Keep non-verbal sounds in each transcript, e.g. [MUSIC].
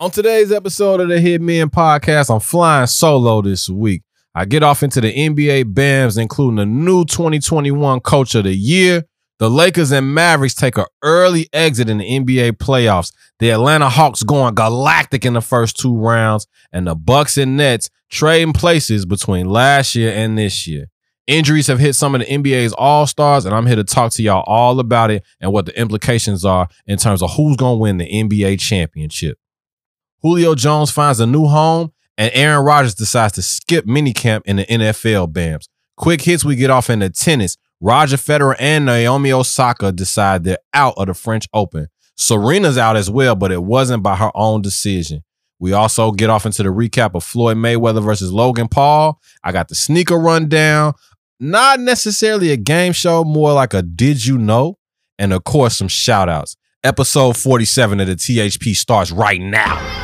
On today's episode of the Hitmen Podcast, I'm flying solo this week. I get off into the NBA BAMs, including the new 2021 Coach of the Year. The Lakers and Mavericks take an early exit in the NBA playoffs. The Atlanta Hawks going galactic in the first two rounds, and the Bucks and Nets trading places between last year and this year. Injuries have hit some of the NBA's all stars, and I'm here to talk to y'all all about it and what the implications are in terms of who's going to win the NBA championship. Julio Jones finds a new home, and Aaron Rodgers decides to skip minicamp in the NFL BAMs. Quick hits we get off into tennis. Roger Federer and Naomi Osaka decide they're out of the French Open. Serena's out as well, but it wasn't by her own decision. We also get off into the recap of Floyd Mayweather versus Logan Paul. I got the sneaker rundown. Not necessarily a game show, more like a did you know? And of course, some shout outs. Episode 47 of the THP starts right now.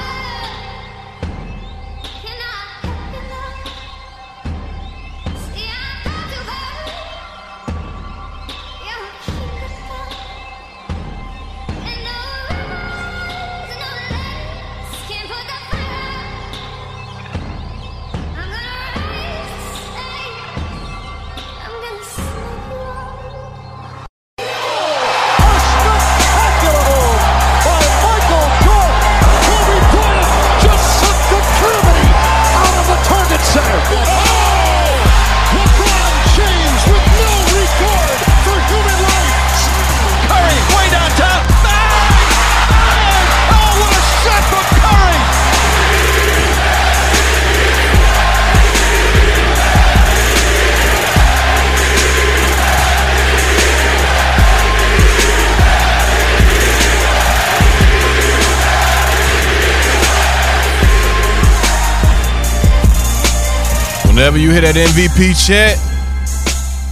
Whenever you hit that MVP chat,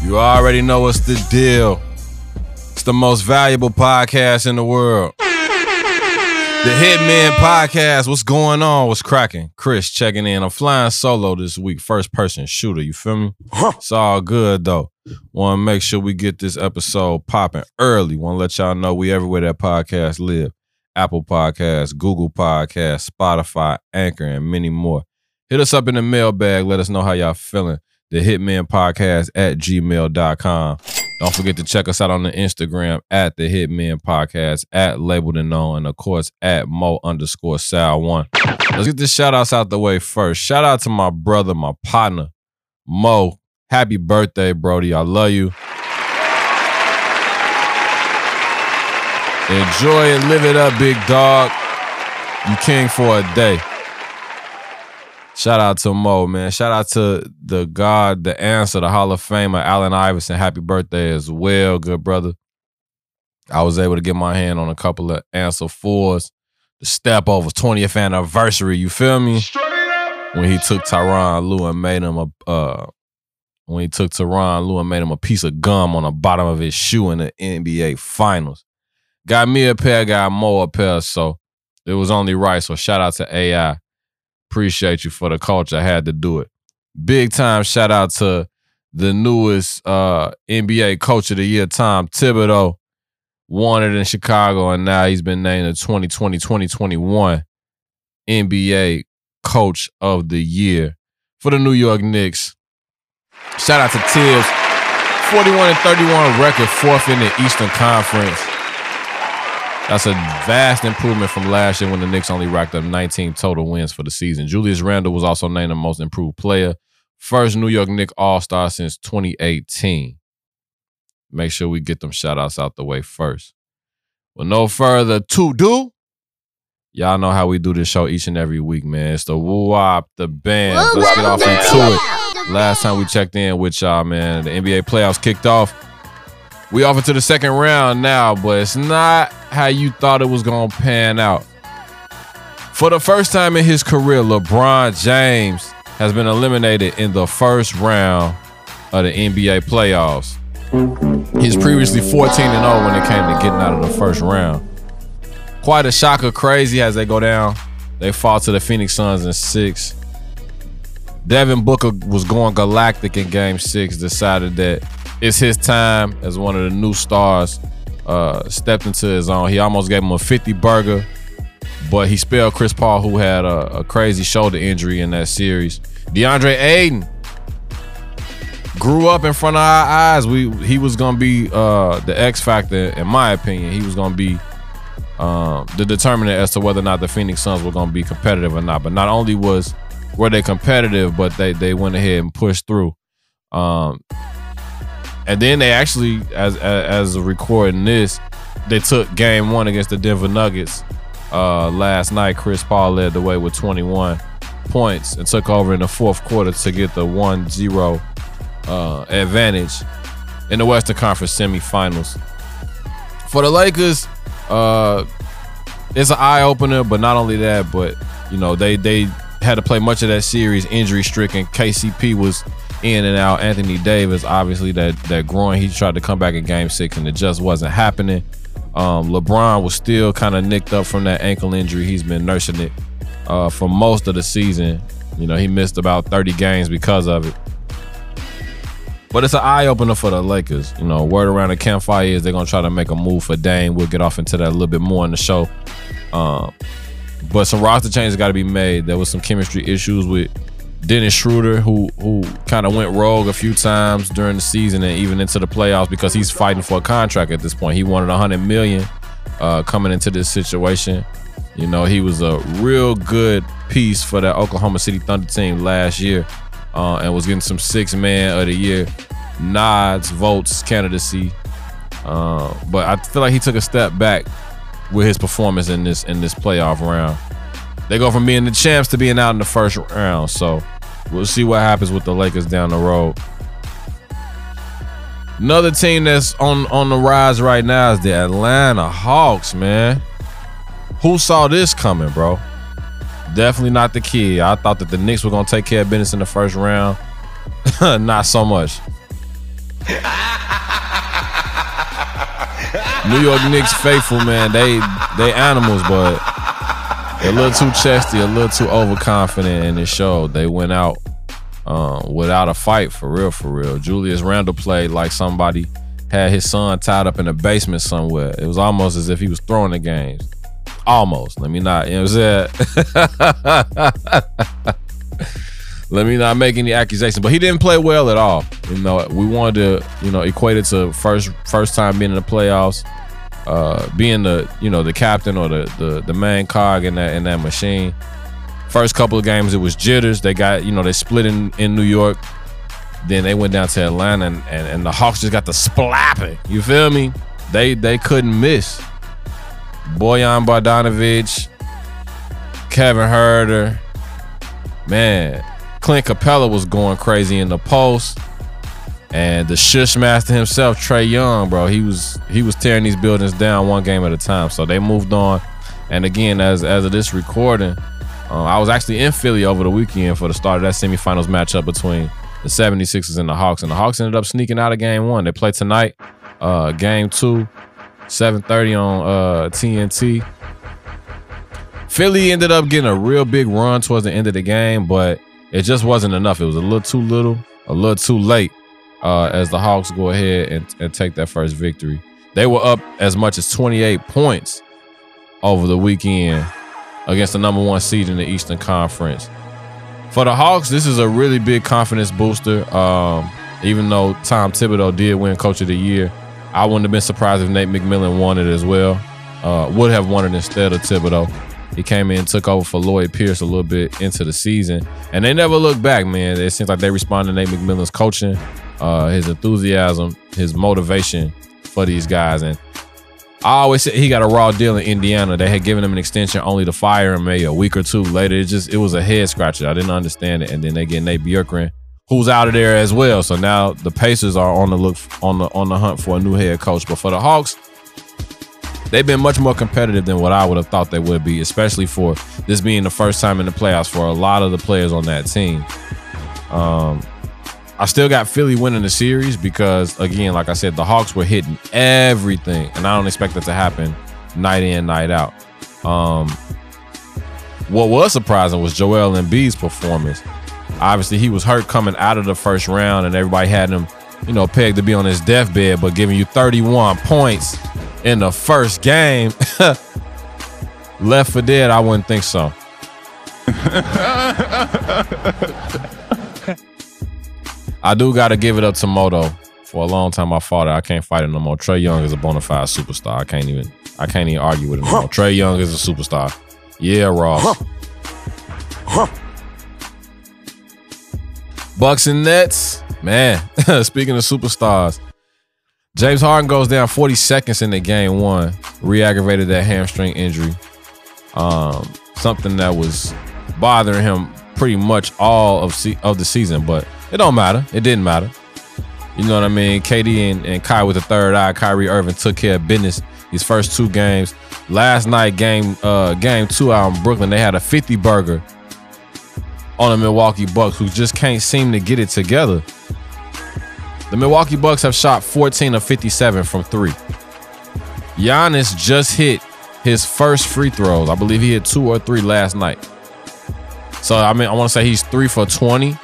you already know what's the deal. It's the most valuable podcast in the world. The Hitmen Podcast. What's going on? What's cracking? Chris checking in. I'm flying solo this week. First person shooter. You feel me? It's all good though. Want to make sure we get this episode popping early. Want to let y'all know we everywhere that podcast live. Apple Podcasts, Google Podcasts, Spotify, Anchor, and many more. Hit us up in the mailbag. Let us know how y'all feeling. The Hitmen Podcast at gmail.com. Don't forget to check us out on the Instagram at the Hitmen Podcast, at Labeled and Known, and of course at Mo underscore Sal One. Let's get the shout outs out the way first. Shout out to my brother, my partner, Mo. Happy birthday, Brody. I love you. Enjoy it, live it up, big dog. You king for a day. Shout out to Mo, man. Shout out to the God, the answer, the Hall of Famer, Allen Iverson. Happy birthday as well, good brother. I was able to get my hand on a couple of answer fours. The step over 20th anniversary, you feel me? When he took Tyronn Lue and made him a uh when he took Tyronn Lue and made him a piece of gum on the bottom of his shoe in the NBA finals. Got me a pair, got Mo a pair, so it was only right. So shout out to AI. Appreciate you for the culture. I had to do it. Big time shout out to the newest uh, NBA coach of the year, Tom Thibodeau. Wanted in Chicago, and now he's been named the 2020 2021 NBA coach of the year for the New York Knicks. Shout out to Thibs. 41 and 31 record, fourth in the Eastern Conference. That's a vast improvement from last year when the Knicks only racked up 19 total wins for the season. Julius Randle was also named the most improved player. First New York Knicks All Star since 2018. Make sure we get them shout outs out the way first. With no further to do, y'all know how we do this show each and every week, man. It's the woo wop, the band. Let's get off into it. Last time we checked in with y'all, man, the NBA playoffs kicked off. We off into the second round now, but it's not how you thought it was going to pan out. For the first time in his career, LeBron James has been eliminated in the first round of the NBA playoffs. He's previously 14 and 0 when it came to getting out of the first round. Quite a shocker, crazy as they go down. They fall to the Phoenix Suns in six. Devin Booker was going galactic in game six, decided that it's his time as one of the new stars uh, stepped into his own. He almost gave him a 50 burger, but he spelled Chris Paul, who had a, a crazy shoulder injury in that series. DeAndre Ayton grew up in front of our eyes. We he was gonna be uh, the X factor, in my opinion. He was gonna be um, the determinant as to whether or not the Phoenix Suns were gonna be competitive or not. But not only was were they competitive, but they they went ahead and pushed through. Um, and then they actually, as as, as recording this, they took game one against the Denver Nuggets uh, last night. Chris Paul led the way with 21 points and took over in the fourth quarter to get the 1 0 uh, advantage in the Western Conference semifinals. For the Lakers, uh, it's an eye opener, but not only that, but you know they they had to play much of that series injury stricken. KCP was in and out. Anthony Davis, obviously that that groin, he tried to come back in Game Six and it just wasn't happening. Um, LeBron was still kind of nicked up from that ankle injury. He's been nursing it uh, for most of the season. You know, he missed about 30 games because of it. But it's an eye opener for the Lakers. You know, word around the campfire is they're gonna try to make a move for Dame. We'll get off into that a little bit more in the show. Um, but some roster changes got to be made. There was some chemistry issues with Dennis Schroeder, who who kind of went rogue a few times during the season and even into the playoffs because he's fighting for a contract at this point. He wanted 100 million uh, coming into this situation. You know, he was a real good piece for that Oklahoma City Thunder team last year uh, and was getting some six man of the year nods, votes, candidacy. Uh, but I feel like he took a step back with his performance in this in this playoff round. They go from being the champs to being out in the first round. So we'll see what happens with the Lakers down the road. Another team that's on on the rise right now is the Atlanta Hawks, man. Who saw this coming, bro? Definitely not the kid. I thought that the Knicks were gonna take care of business in the first round. [LAUGHS] not so much. [LAUGHS] New York Knicks faithful, man. They they animals, but a little too chesty, a little too overconfident, and it showed. They went out um, without a fight, for real, for real. Julius Randle played like somebody had his son tied up in a basement somewhere. It was almost as if he was throwing the games. Almost. Let me not, you know what I'm saying? [LAUGHS] Let me not make any accusations, but he didn't play well at all. You know, we wanted to, you know, equate it to first first time being in the playoffs uh, being the you know the captain or the, the the main cog in that in that machine. First couple of games it was jitters. They got you know they split in in New York. Then they went down to Atlanta and, and, and the Hawks just got the splapping. You feel me? They they couldn't miss. Boyan Bogdanovic, Kevin Huerter, man, Clint Capela was going crazy in the post. And the shush master himself, Trae Young, bro, he was he was tearing these buildings down one game at a time. So they moved on. And again, as as of this recording, uh, I was actually in Philly over the weekend for the start of that semifinals matchup between the 76ers and the Hawks. And the Hawks ended up sneaking out of game one. They play tonight, uh, game two, 7:30 on uh, TNT. Philly ended up getting a real big run towards the end of the game, but it just wasn't enough. It was a little too little, a little too late uh, as the Hawks go ahead and, and take that first victory. They were up as much as 28 points over the weekend against the number one seed in the Eastern Conference. For the Hawks, this is a really big confidence booster. Um, even though Tom Thibodeau did win Coach of the Year, I wouldn't have been surprised if Nate McMillan won it as well. Uh, would have won it instead of Thibodeau. He came in, took over for Lloyd Pierce a little bit into the season, and they never looked back, man. It seems like they responded to Nate McMillan's coaching uh, his enthusiasm, his motivation for these guys. And I always said he got a raw deal in Indiana. They had given him an extension only to fire him maybe a week or two later. It just it was a head scratcher. I didn't understand it. And then they get Nate Bjorkgren, who's out of there as well. So now the Pacers are on the look on the on the hunt for a new head coach. But for the Hawks, they've been much more competitive than what I would have thought they would be, especially for this being the first time in the playoffs for a lot of the players on that team. Um, I still got Philly winning the series because, again, like I said, the Hawks were hitting everything, and I don't expect that to happen night in, night out. Um, what was surprising was Joel Embiid's performance. Obviously, he was hurt coming out of the first round, and everybody had him, you know, pegged to be on his deathbed. But giving you 31 points in the first game, [LAUGHS] Left for dead, I wouldn't think so. [LAUGHS] I do got to give it up to Moto. For a long time, I fought it. I can't fight it no more. Trae Young is a bona fide superstar. I can't even. I can't even argue with him. No more. Trae Young is a superstar. Yeah, Ross. Bucks and Nets, man. [LAUGHS] speaking of superstars, James Harden goes down 40 seconds in the game one, re-aggravated that hamstring injury. Um, something that was bothering him pretty much all of se- of the season, but it don't matter. It didn't matter. You know what I mean? KD and, and Kai with the third eye. Kyrie Irving took care of business these first two games. Last night, game uh, game two out in Brooklyn, they had a 50 burger on the Milwaukee Bucks, who just can't seem to get it together. The Milwaukee Bucks have shot 14 of 57 from three. Giannis just hit his first free throws. I believe he hit two or three last night. So I mean, I want to say he's three for 20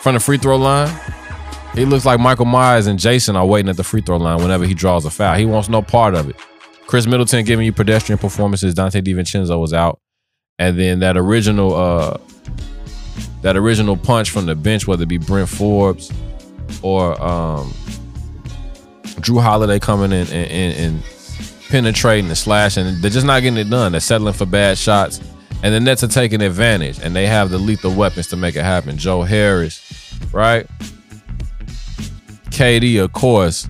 from the free throw line. He looks like Michael Myers and Jason are waiting at the free throw line whenever he draws a foul. He wants no part of it. Khris Middleton giving you pedestrian performances. Donte DiVincenzo was out, and then that original uh that original punch from the bench, whether it be Bryn Forbes or um Jrue Holiday coming in and, and, and penetrating and slashing, they're just not getting it done. They're settling for bad shots. And the Nets are taking advantage, and they have the lethal weapons to make it happen. Joe Harris, right? KD, of course.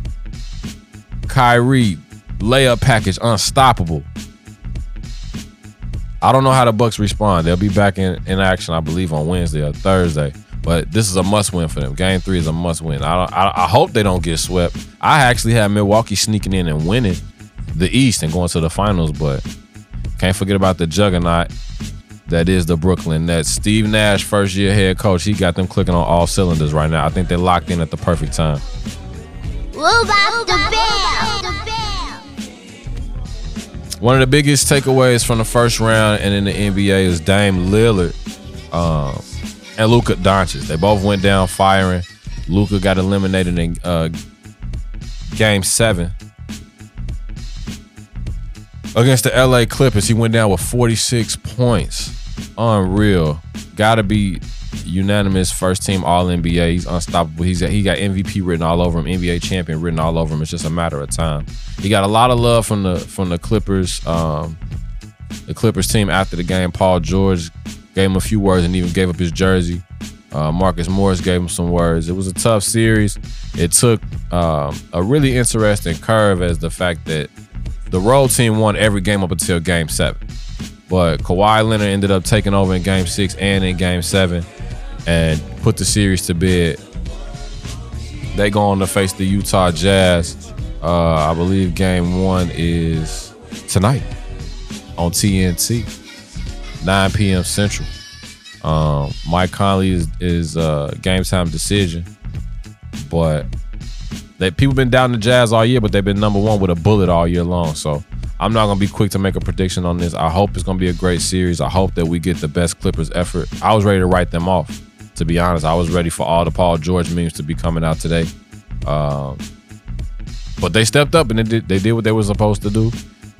Kyrie, layup package, unstoppable. I don't know how the Bucks respond. They'll be back in, in action, I believe, on Wednesday or Thursday. But this is a must win for them. Game three is a must win. I, I, I hope they don't get swept. I actually have Milwaukee sneaking in and winning the East and going to the finals, but can't forget about the juggernaut that is the Brooklyn Nets. Steve Nash, first year head coach, he got them clicking on all cylinders right now. I think they're locked in at the perfect time. One of the biggest takeaways from the first round and in the NBA is Dame Lillard um, and Luka Doncic. They both went down firing. Luka got eliminated in uh, game seven against the LA Clippers. He went down with 46 points. Unreal. Gotta be unanimous first team All NBA. He's unstoppable. He's he got MVP written all over him, NBA champion written all over him. It's just a matter of time. He got a lot of love from the from the Clippers, um, the Clippers team after the game. Paul George gave him a few words and even gave up his jersey. Uh, Marcus Morris gave him some words. It was a tough series. It took um, a really interesting curve as the fact that the road team won every game up until game seven. But Kawhi Leonard ended up taking over in game six and in game seven and put the series to bed. They go on to face the Utah Jazz. Uh, I believe game one is tonight on TNT, 9 p.m. Central. Um, Mike Conley is, is a game time decision, but they people been down the Jazz all year, but they've been number one with a bullet all year long. So I'm not gonna be quick to make a prediction on this. I hope it's gonna be a great series. I hope that we get the best Clippers effort. I was ready to write them off. To be honest, I was ready for all the Paul George memes to be coming out today. Um, but they stepped up and they did they did what they were supposed to do.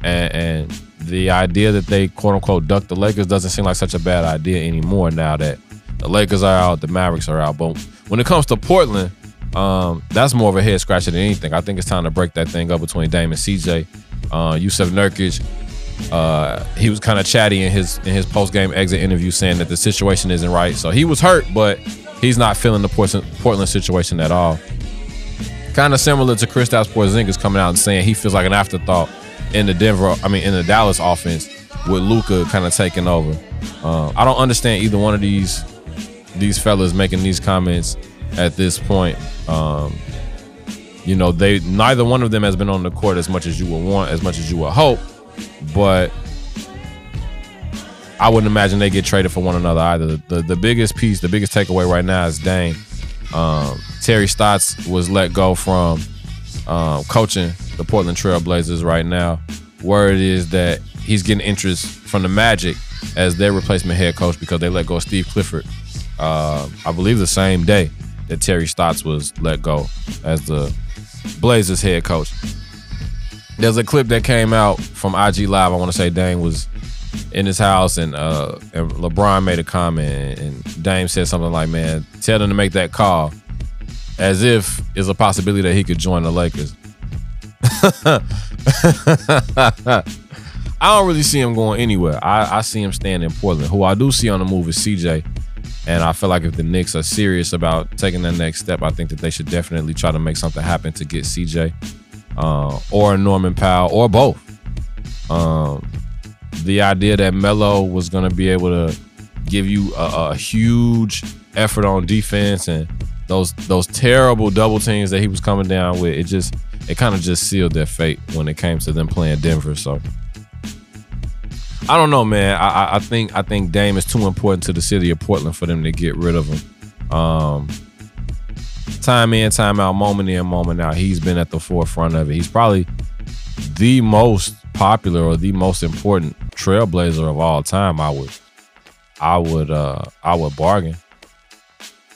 And, and the idea that they quote unquote ducked the Lakers doesn't seem like such a bad idea anymore now that the Lakers are out, the Mavericks are out. But when it comes to Portland, um, that's more of a head scratcher than anything. I think it's time to break that thing up between Dame and CJ. Uh, Jusuf Nurkic, uh, he was kind of chatty in his in his post game exit interview, saying that the situation isn't right. So he was hurt, but he's not feeling the Portland situation at all. Kind of similar to Kristaps Porzingis coming out and saying he feels like an afterthought in the Denver, I mean in the Dallas offense with Luka kind of taking over. Uh, I don't understand either one of these these fellas making these comments at this point. Um, you know, they neither one of them has been on the court as much as you would want, as much as you would hope, but I wouldn't imagine they get traded for one another either. The the, biggest piece, the biggest takeaway right now is Dame. Um, Terry Stotts was let go from um, coaching the Portland Trail Blazers right now. Word is that he's getting interest from the Magic as their replacement head coach because they let go of Steve Clifford. Uh, I believe the same day that Terry Stotts was let go as the Blazers head coach. There's a clip that came out from IG Live. I want to say Dame was in his house, and uh, and LeBron made a comment, and Dame said something like, "Man, tell them to make that call," as if it's a possibility that he could join the Lakers. [LAUGHS] I don't really see him going anywhere. I, I see him staying in Portland. Who I do see on the move is CJ. And I feel like if the Knicks are serious about taking that next step, I think that they should definitely try to make something happen to get CJ uh, or Norman Powell or both. Um, the idea that Melo was going to be able to give you a, a, huge effort on defense and those those terrible double teams that he was coming down with, it just it kind of just sealed their fate when it came to them playing Denver. So I don't know, man. I, I think I think Dame is too important to the city of Portland for them to get rid of him. Um, time in, time out, moment in, moment out. He's been at the forefront of it. He's probably the most popular or the most important trailblazer of all time. I would, I would, uh, I would bargain.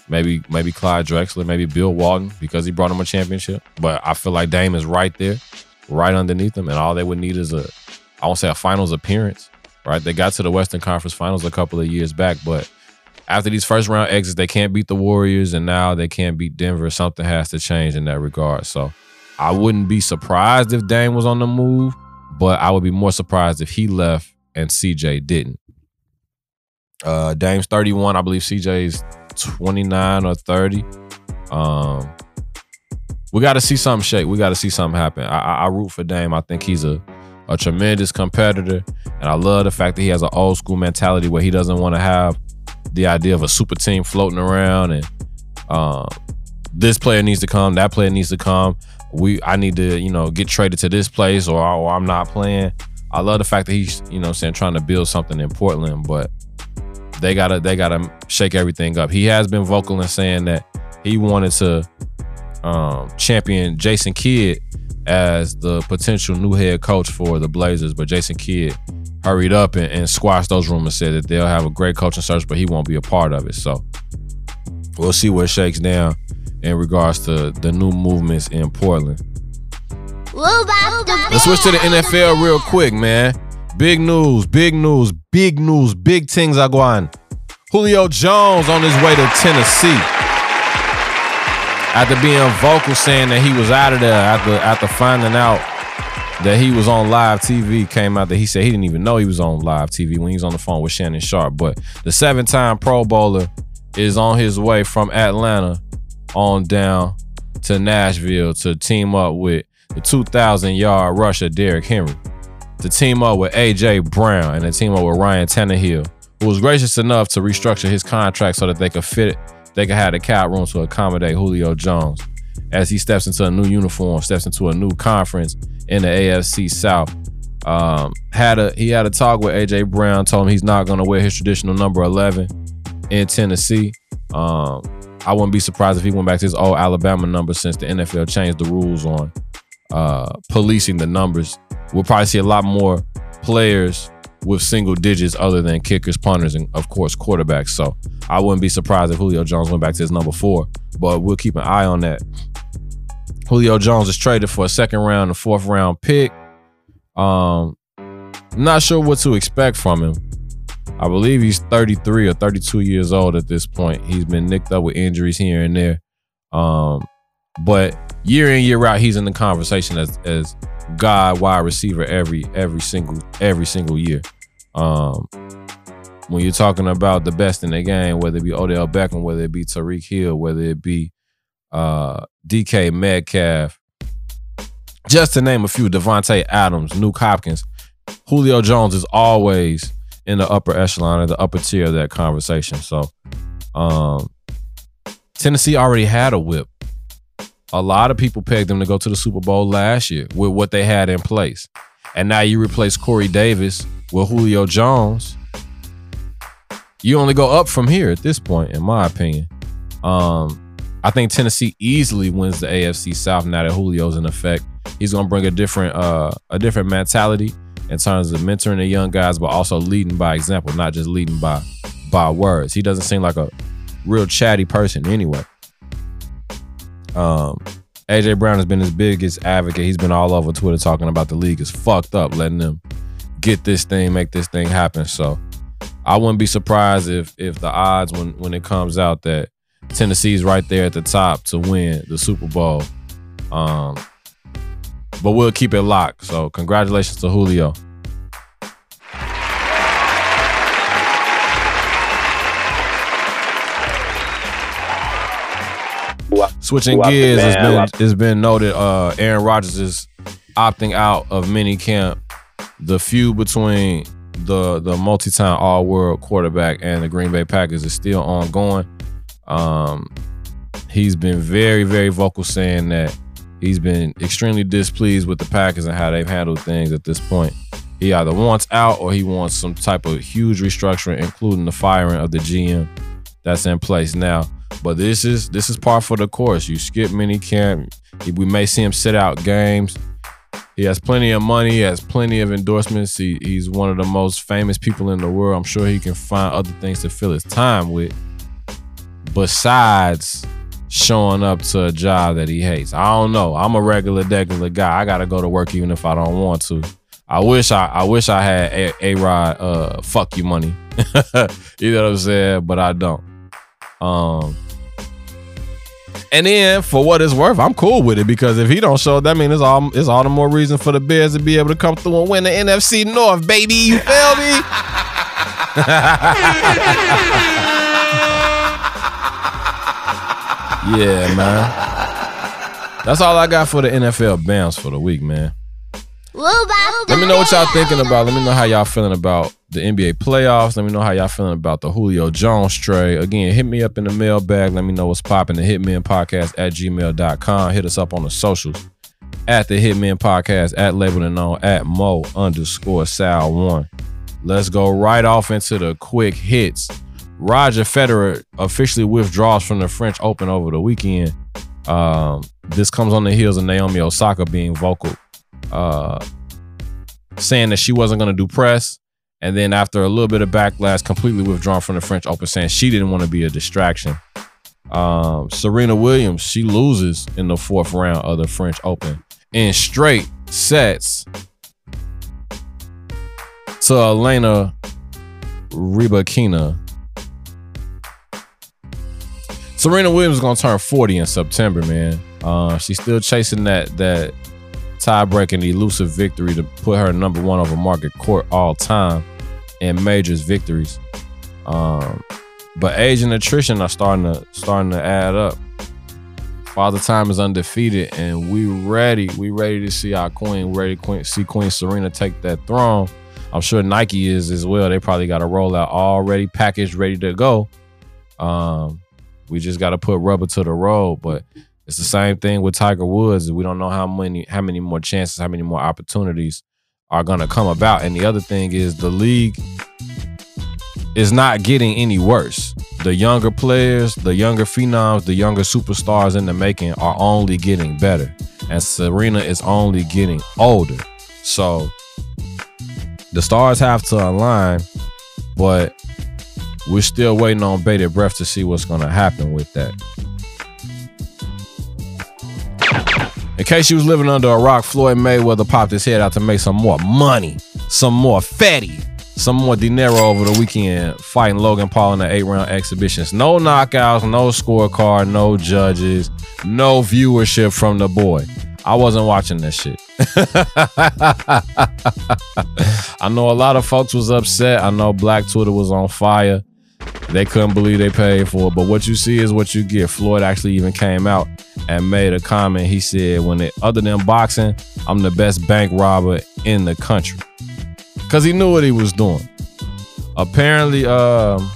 Maybe, maybe Clyde Drexler, maybe Bill Walton because he brought him a championship. But I feel like Dame is right there, right underneath him, and all they would need is a, I won't say a finals appearance, right? They got to the Western Conference Finals a couple of years back, but after these first round exits, they can't beat the Warriors, and now they can't beat Denver. Something has to change in that regard. So I wouldn't be surprised if Dame was on the move, but I would be more surprised if he left and CJ didn't. Uh, Dame's 31. I believe CJ's 29 or 30. Um, we got to see something shake. We got to see something happen. I, I, I root for Dame. I think he's a a tremendous competitor, and I love the fact that he has an old school mentality where he doesn't want to have the idea of a super team floating around and um, this player needs to come, that player needs to come. We I need to you know get traded to this place or, or I'm not playing. I love the fact that he's you know saying trying to build something in Portland, but they gotta they gotta shake everything up. He has been vocal in saying that he wanted to um, champion Jason Kidd as the potential new head coach for the Blazers, but Jason Kidd hurried up and, and squashed those rumors, said that they'll have a great coaching search, but he won't be a part of it. So we'll see what shakes down in regards to the new movements in Portland. Let's switch to the NFL real quick, man. Big news, big news, big news, big things are going. Julio Jones on his way to Tennessee after being vocal saying that he was out of there after after finding out that he was on live TV came out that he said he didn't even know he was on live TV when he was on the phone with Shannon Sharpe. But the seven-time Pro Bowler is on his way from Atlanta on down to Nashville to team up with the 2,000 yard rusher Derrick Henry, to team up with AJ Brown and to team up with Ryan Tannehill, who was gracious enough to restructure his contract so that they could fit they can have the cap room to accommodate Julio Jones as he steps into a new uniform, steps into a new conference in the AFC South. Um, had a he had a talk with AJ Brown, told him he's not going to wear his traditional number 11 in Tennessee. Um, I wouldn't be surprised if he went back to his old Alabama number since the NFL changed the rules on uh, policing the numbers. We'll probably see a lot more players with single digits other than kickers, punters, and of course quarterbacks. So I wouldn't be surprised if Julio Jones went back to his number four, but we'll keep an eye on that. Julio Jones is traded for a second round and fourth round pick. Um, not sure what to expect from him. I believe he's 33 or 32 years old at this point. He's been nicked up with injuries here and there. Um, but year in year out, he's in the conversation as as God wide receiver every every single every single year. Um, when you're talking about the best in the game, whether it be Odell Beckham, whether it be Tyreek Hill, whether it be uh, DK Metcalf, just to name a few, Davante Adams, Nuk Hopkins, Julio Jones is always in the upper echelon or the upper tier of that conversation. So, um, Tennessee already had a whip a lot of people pegged them to go to the Super Bowl last year with what they had in place. And now you replace Corey Davis with Julio Jones. You only go up from here at this point, in my opinion. Um, I think Tennessee easily wins the AFC South now that Julio's in effect. He's gonna bring a different uh, a different mentality in terms of mentoring the young guys, but also leading by example, not just leading by by words. He doesn't seem like a real chatty person anyway. Um, AJ Brown has been his biggest advocate. He's been all over Twitter talking about the league is fucked up, letting them get this thing, make this thing happen. So I wouldn't be surprised if if the odds when when it comes out that Tennessee's right there at the top to win the Super Bowl. Um, but we'll keep it locked. So congratulations to Julio. Switching gears, it's been it's been noted uh, Aaron Rodgers is opting out of mini camp. The feud between the the multi-time all-world quarterback and the Green Bay Packers is still ongoing. Um, he's been very, very vocal saying that he's been extremely displeased with the Packers and how they've handled things at this point. He either wants out or he wants some type of huge restructuring, including the firing of the GM that's in place now. But this is this is par for the course. You skip mini camp. We may see him sit out games. He has plenty of money. He has plenty of endorsements. He, he's one of the most famous people in the world. I'm sure he can find other things to fill his time with besides showing up to a job that he hates. I don't know. I'm a regular, regular guy. I gotta go to work even if I don't want to. I wish I I wish I had a, a rod uh fuck you money. [LAUGHS] you know what I'm saying? But I don't. Um and then for what it's worth, I'm cool with it because if he don't show, that means it's all it's all the more reason for the Bears to be able to come through and win the NFC North, baby. You feel me? [LAUGHS] yeah, man. That's all I got for the NFL bounce for the week, man. Let me know what y'all thinking about. Let me know how y'all feeling about the NBA playoffs. Let me know how y'all feeling about the Julio Jones trade. Again, hit me up in the mailbag. Let me know what's popping. The Hitmen Podcast at gmail.com. Hit us up on the socials at the Hitmen Podcast, at labeled and known, at Mo underscore Sal one. Let's go right off into the quick hits. Roger Federer officially withdraws from the French Open over the weekend. Um, this comes on the heels of Naomi Osaka being vocal, uh, saying that she wasn't going to do press and then after a little bit of backlash, completely withdrawn from the French Open, saying she didn't want to be a distraction. Um, Serena Williams, she loses in the fourth round of the French Open in straight sets to Elena Rybakina. Serena Williams is gonna turn 40 in September, man. Uh, she's still chasing that that tie-breaking elusive victory to put her number one over Margaret Court all time in majors victories. Um, but age and attrition are starting to starting to add up. Father Time is undefeated, and we ready. We ready to see our queen. We Ready to see Queen Serena take that throne. I'm sure Nike is as well. They probably got a rollout already packaged, ready to go. Um, we just got to put rubber to the road. But it's the same thing with Tiger Woods. We don't know how many how many more chances, how many more opportunities are going to come about. And the other thing is the league is not getting any worse. The younger players, the younger phenoms, the younger superstars in the making are only getting better. And Serena is only getting older. So the stars have to align, but we're still waiting on bated breath to see what's going to happen with that. In case you was living under a rock, Floyd Mayweather popped his head out to make some more money, some more fatty, some more dinero over the weekend fighting Logan Paul in the eight round exhibitions. No knockouts, no scorecard, no judges, no viewership from the boy. I wasn't watching this shit. [LAUGHS] I know a lot of folks was upset. I know Black Twitter was on fire. They couldn't believe they paid for it. But what you see is what you get. Floyd actually even came out and made a comment. He said, when it, other than boxing, I'm the best bank robber in the country. Cause he knew what he was doing. Apparently, um,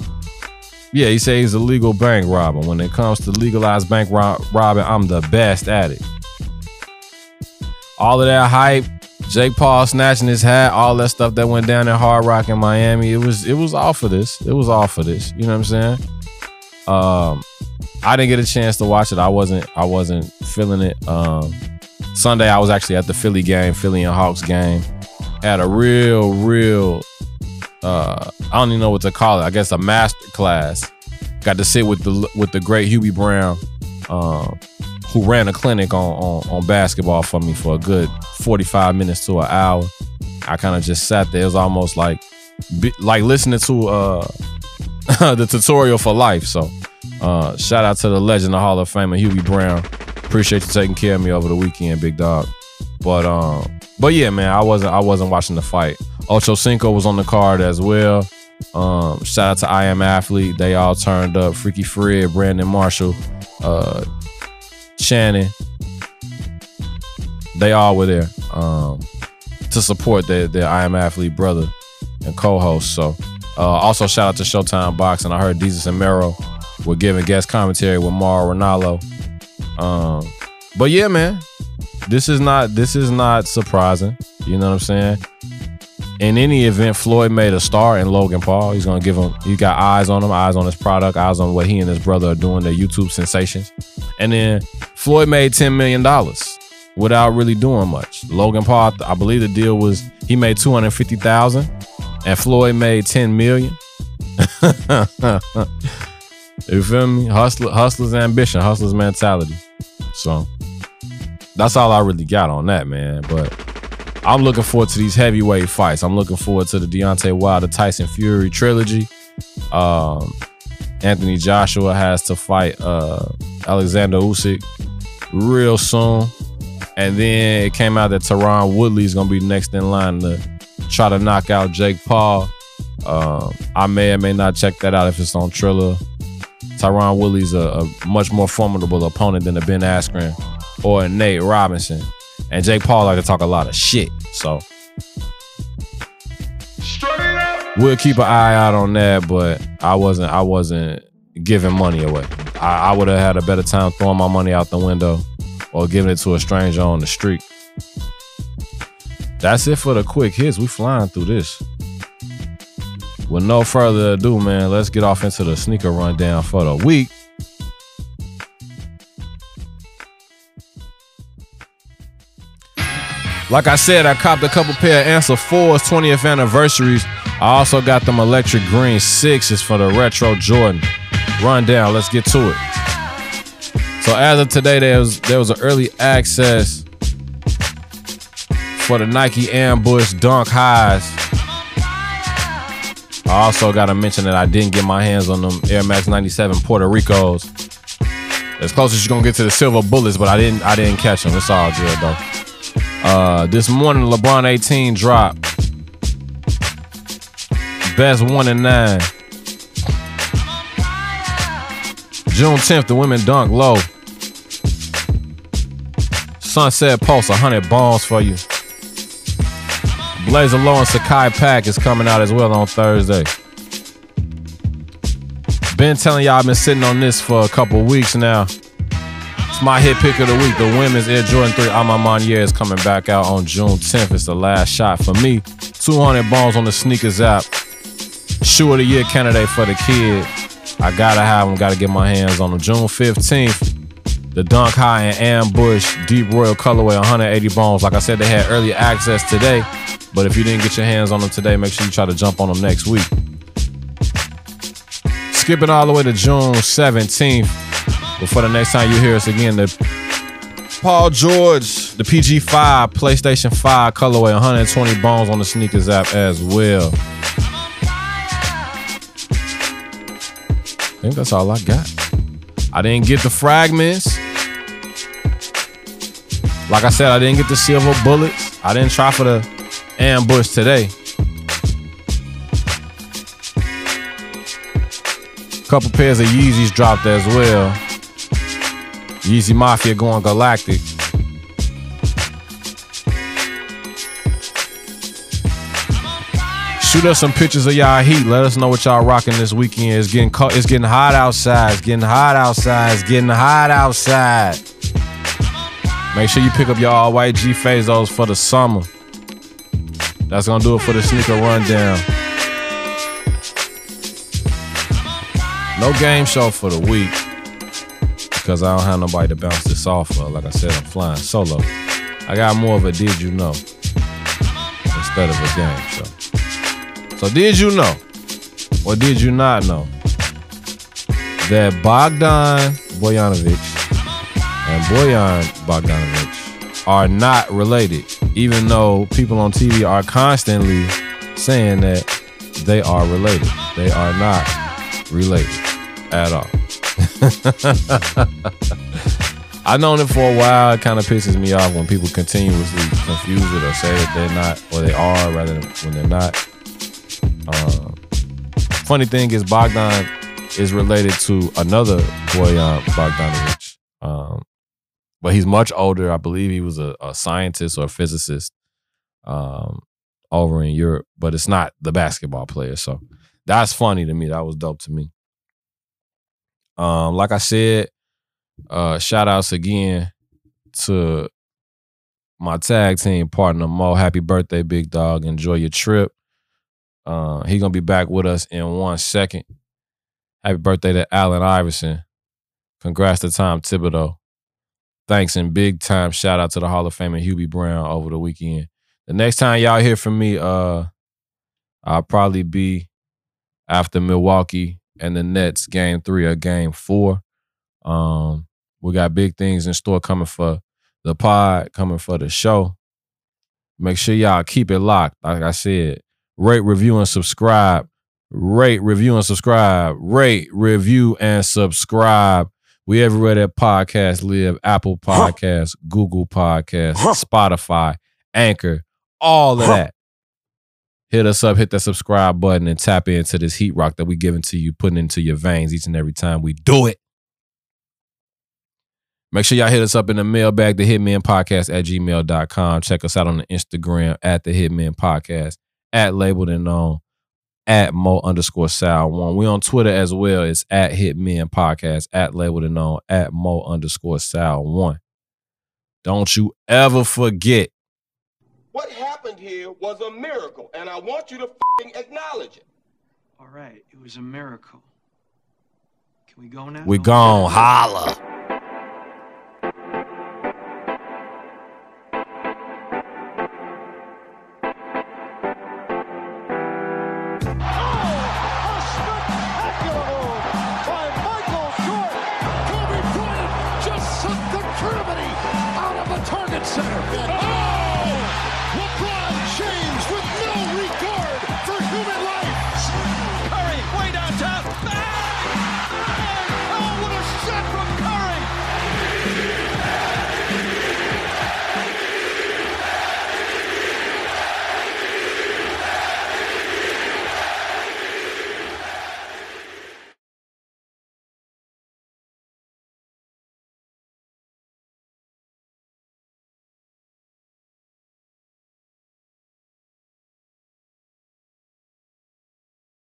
yeah, he says he's a legal bank robber. When it comes to legalized bank robbing, I'm the best at it. All of that hype, Jake Paul snatching his hat, all that stuff that went down in Hard Rock in Miami. It was it was all for this. It was all for this. You know what I'm saying? Um, I didn't get a chance to watch it. I wasn't I wasn't feeling it. Um, Sunday I was actually at the Philly game, Philly and Hawks game. Had a real, real uh, I don't even know what to call it. I guess a master class. Got to sit with the with the great Hubie Brown. Um, who ran a clinic on, on, on basketball for me for a good 45 minutes to an hour. I kind of just sat there. It was almost like like listening to uh [LAUGHS] the tutorial for life. So uh shout out to the legend of Hall of Famer Hubie Brown. Appreciate you taking care of me over the weekend, big dog. But um, but yeah, man, I wasn't I wasn't watching the fight. Ocho Cinco was on the card as well. Um, shout out to I Am Athlete. They all turned up. Freaky Fred, Brandon Marshall, uh, Shannon. They all were there um, to support their, their I Am Athlete brother and co-host. So uh, also shout out to Showtime Boxing. I heard Desus and Mero were giving guest commentary with Mauro Ranallo. Um, but yeah, man, this is not this is not surprising. You know what I'm saying? In any event, Floyd made a star in Logan Paul. He's gonna give him. He got eyes on him, eyes on his product, eyes on what he and his brother are doing. Their YouTube sensations, and then Floyd made ten million dollars without really doing much. Logan Paul, I believe the deal was he made two hundred fifty thousand, and Floyd made ten million. [LAUGHS] you feel me? Hustler, hustler's ambition, hustler's mentality. So that's all I really got on that, man. But I'm looking forward to these heavyweight fights. I'm looking forward to the Deontay Wilder Tyson Fury trilogy. Um, Anthony Joshua has to fight uh, Alexander Usyk real soon. And then it came out that Woodley is going to be next in line to try to knock out Jake Paul. Um, I may or may not check that out if it's on Triller. Tyron Woodley's a, a much more formidable opponent than a Ben Askren or Nate Robinson. And Jake Paul like to talk a lot of shit. So we'll keep an eye out on that, but I wasn't I wasn't giving money away. I, I would have had a better time throwing my money out the window or giving it to a stranger on the street. That's it for the quick hits. We flying through this. With no further ado, man, let's get off into the sneaker rundown for the week. Like I said, I copped a couple pair of Answer 4's 20th anniversaries. I also got them electric green sixes for the retro Jordan. Rundown, let's get to it. So as of today, there was there was an early access for the Nike Ambush Dunk Highs. I also got to mention that I didn't get my hands on them Air Max 97 Puerto Ricos. As close as you're gonna get to the silver bullets, but I didn't I didn't catch them. It's all good though. Uh, this morning, LeBron 18 dropped. Best one and nine. June 10th, the women dunk low. Sunset Pulse, 100 balls for you. Blazer Low and Sacai Pack is coming out as well on Thursday. Been telling y'all I've been sitting on this for a couple weeks now. It's my hit pick of the week. The women's Air Jordan 3 A Ma Maniére is coming back out on June 10th. It's the last shot for me. 200 bones on the sneakers app. Shoe of the year candidate for the kid. I gotta have them, gotta get my hands on them. June 15th, the Dunk High and Ambush Deep Royal Colorway 180 bones. Like I said, they had early access today. But if you didn't get your hands on them today, make sure you try to jump on them next week. Skipping all the way to June 17th, before the next time you hear us again, the Paul George, the PG5, PlayStation 5 colorway, 120 bones on the sneakers app as well. Think that's all I got. I didn't get the fragments. Like I said, I didn't get the silver bullets. I didn't try for the ambush today. Couple pairs of Yeezys dropped as well. Yeezy Mafia going galactic. Shoot us some pictures of y'all heat. Let us know what y'all rocking this weekend. It's getting co- it's getting hot outside. It's getting hot outside. It's getting hot outside. Make sure you pick up y'all white G Fazos for the summer. That's gonna do it for the sneaker rundown. No game show for the week because I don't have nobody to bounce this off of. Like I said, I'm flying solo. I got more of a did you know instead of a game show. So did you know or did you not know that Bogdan Bogdanovic and Boyan Bogdanovic are not related even though people on TV are constantly saying that they are related. They are not related at all. [LAUGHS] I've known it for a while. It kind of pisses me off when people continuously confuse it or say that they're not or they are rather than when they're not. Um, funny thing is, Bogdan is related to another Bojan Bogdanovic. Um, but he's much older. I believe he was a, a scientist or a physicist um, over in Europe, but it's not the basketball player. So that's funny to me. That was dope to me. Um, like I said, uh, shout outs again to my tag team partner Mo. Happy birthday, big dog. Enjoy your trip. Uh, he gonna be back with us in one second. Happy birthday to Allen Iverson. Congrats to Tom Thibodeau. Thanks and big time shout out to the Hall of Fame and Hubie Brown over the weekend. The next time y'all hear from me, uh, I'll probably be after Milwaukee and the Nets game three or game four. Um, we got big things in store coming for the pod, coming for the show. Make sure y'all keep it locked. Like I said, rate, review, and subscribe. Rate, review, and subscribe. Rate, review, and subscribe. We everywhere that podcast live Apple Podcasts, Google Podcasts, Spotify, Anchor, all of that. Hit us up, hit that subscribe button, and tap into this heat rock that we giving to you, putting into your veins each and every time we do it. Make sure y'all hit us up in the mailbag, the Hitmen Podcast at gmail.com. Check us out on the Instagram at the Hitmen Podcast, at labeled and known, at Mo underscore Sal one. We on Twitter as well. It's at Hitmen Podcast, at labeled and known, at Mo underscore Sal one. Don't you ever forget. What happened here was a miracle, and I want you to acknowledge it. All right, it was a miracle. Can we go now? We gone holla. Center. Oh!